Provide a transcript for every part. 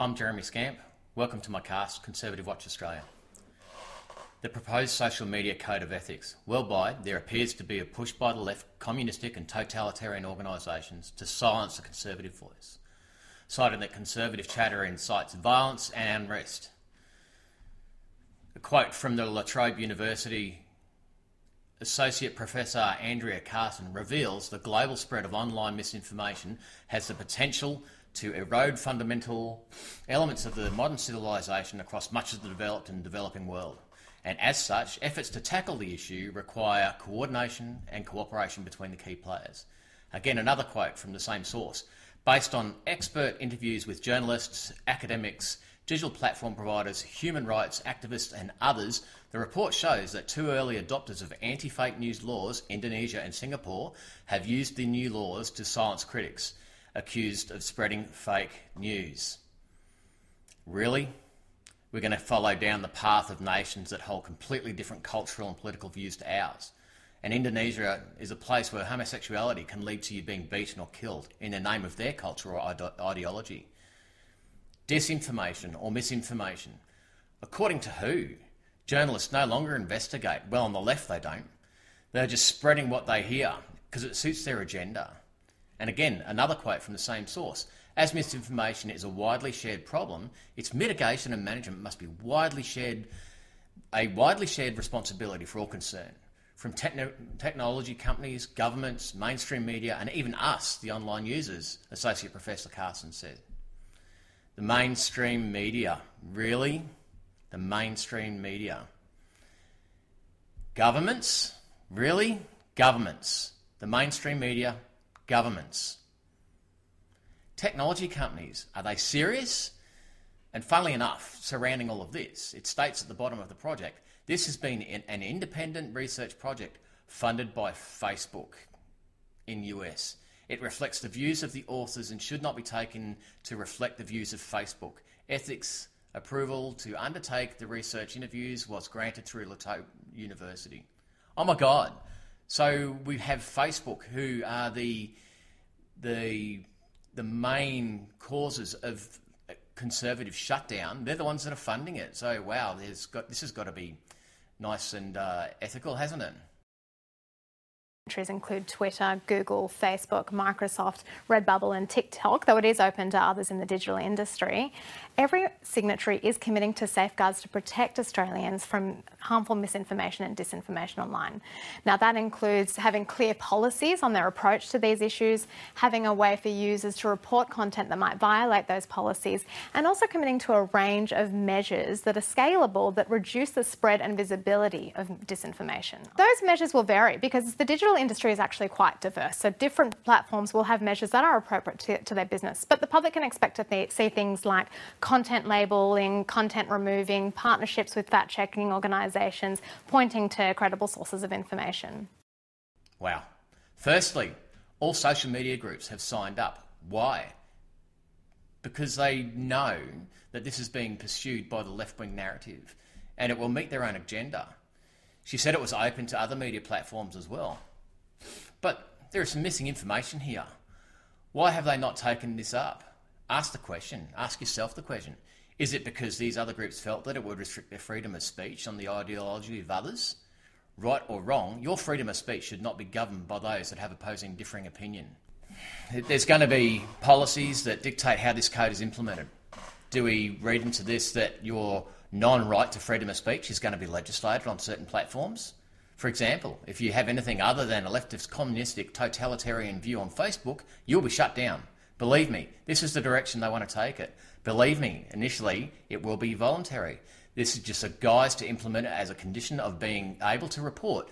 I'm Jeremy Scamp. Welcome to my cast, Conservative Watch Australia. The proposed social media code of ethics. Worldwide, there appears to be a push by the left, communistic and totalitarian organisations to silence the conservative voice, citing that conservative chatter incites violence and unrest. A quote from the La Trobe University Associate Professor Andrea Carson reveals the global spread of online misinformation has the potential to erode fundamental elements of the modern civilization across much of the developed and developing world. And as such, efforts to tackle the issue require coordination and cooperation between the key players. Again, another quote from the same source. Based on expert interviews with journalists, academics, digital platform providers, human rights activists, and others, the report shows that two early adopters of anti fake news laws, Indonesia and Singapore, have used the new laws to silence critics accused of spreading fake news. Really? We're going to follow down the path of nations that hold completely different cultural and political views to ours. And Indonesia is a place where homosexuality can lead to you being beaten or killed in the name of their culture or ide- ideology. Disinformation or misinformation. According to who? Journalists no longer investigate. Well, on the left, they don't. They're just spreading what they hear because it suits their agenda. And again, another quote from the same source. As misinformation is a widely shared problem, its mitigation and management must be widely shared, a widely shared responsibility for all concerned. From techno- technology companies, governments, mainstream media, and even us, the online users, Associate Professor Carson said. The mainstream media, really? The mainstream media. Governments, really? Governments. The mainstream media, governments. Technology companies, are they serious? And funnily enough, surrounding all of this, it states at the bottom of the project this has been an independent research project funded by Facebook in US. It reflects the views of the authors and should not be taken to reflect the views of Facebook. Ethics approval to undertake the research interviews was granted through La Trobe University. Oh my God! So we have Facebook, who are the the the main causes of conservative shutdown. They're the ones that are funding it. So wow, there's got this has got to be nice and uh, ethical, hasn't it? Countries include Twitter, Google, Facebook, Microsoft, Redbubble, and TikTok, though it is open to others in the digital industry. Every signatory is committing to safeguards to protect Australians from harmful misinformation and disinformation online. Now, that includes having clear policies on their approach to these issues, having a way for users to report content that might violate those policies, and also committing to a range of measures that are scalable that reduce the spread and visibility of disinformation. Those measures will vary because the digital industry is actually quite diverse. So different platforms will have measures that are appropriate to, to their business. But the public can expect to th- see things like content labeling, content removing, partnerships with fact checking organisations, pointing to credible sources of information. Wow. Firstly, all social media groups have signed up. Why? Because they know that this is being pursued by the left wing narrative and it will meet their own agenda. She said it was open to other media platforms as well. There is some missing information here. Why have they not taken this up? Ask the question. Ask yourself the question. Is it because these other groups felt that it would restrict their freedom of speech on the ideology of others? Right or wrong, your freedom of speech should not be governed by those that have opposing differing opinion. There's going to be policies that dictate how this code is implemented. Do we read into this that your non right to freedom of speech is going to be legislated on certain platforms? For example, if you have anything other than a leftist communistic totalitarian view on Facebook, you'll be shut down. Believe me, this is the direction they want to take it. Believe me, initially it will be voluntary. This is just a guise to implement it as a condition of being able to report.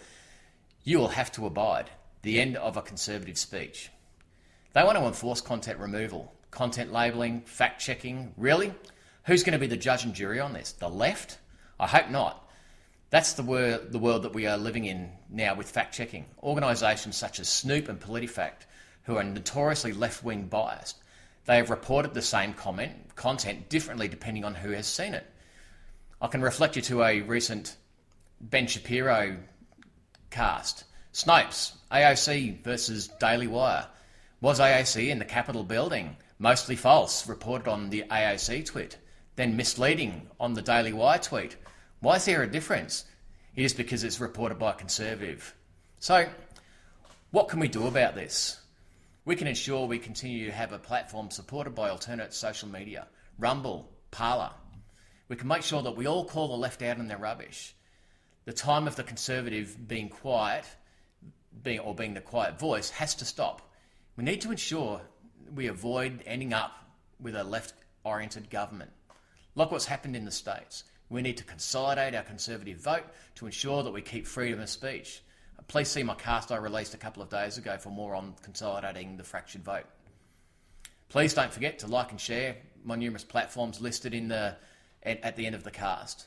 You will have to abide. The end of a conservative speech. They want to enforce content removal, content labelling, fact checking. Really? Who's going to be the judge and jury on this? The left? I hope not. That's the, wor- the world that we are living in now with fact checking. Organisations such as Snoop and PolitiFact, who are notoriously left wing biased, they have reported the same comment, content differently depending on who has seen it. I can reflect you to a recent Ben Shapiro cast. Snopes, AOC versus Daily Wire. Was AOC in the Capitol building? mostly false, reported on the AOC tweet, then misleading on the Daily Wire tweet. Why is there a difference? It is because it's reported by a conservative. So, what can we do about this? We can ensure we continue to have a platform supported by alternate social media, Rumble, Parler. We can make sure that we all call the left out in their rubbish. The time of the conservative being quiet, being or being the quiet voice, has to stop. We need to ensure we avoid ending up with a left-oriented government, like what's happened in the states. We need to consolidate our conservative vote to ensure that we keep freedom of speech. Please see my cast I released a couple of days ago for more on consolidating the fractured vote. Please don't forget to like and share my numerous platforms listed in the at the end of the cast.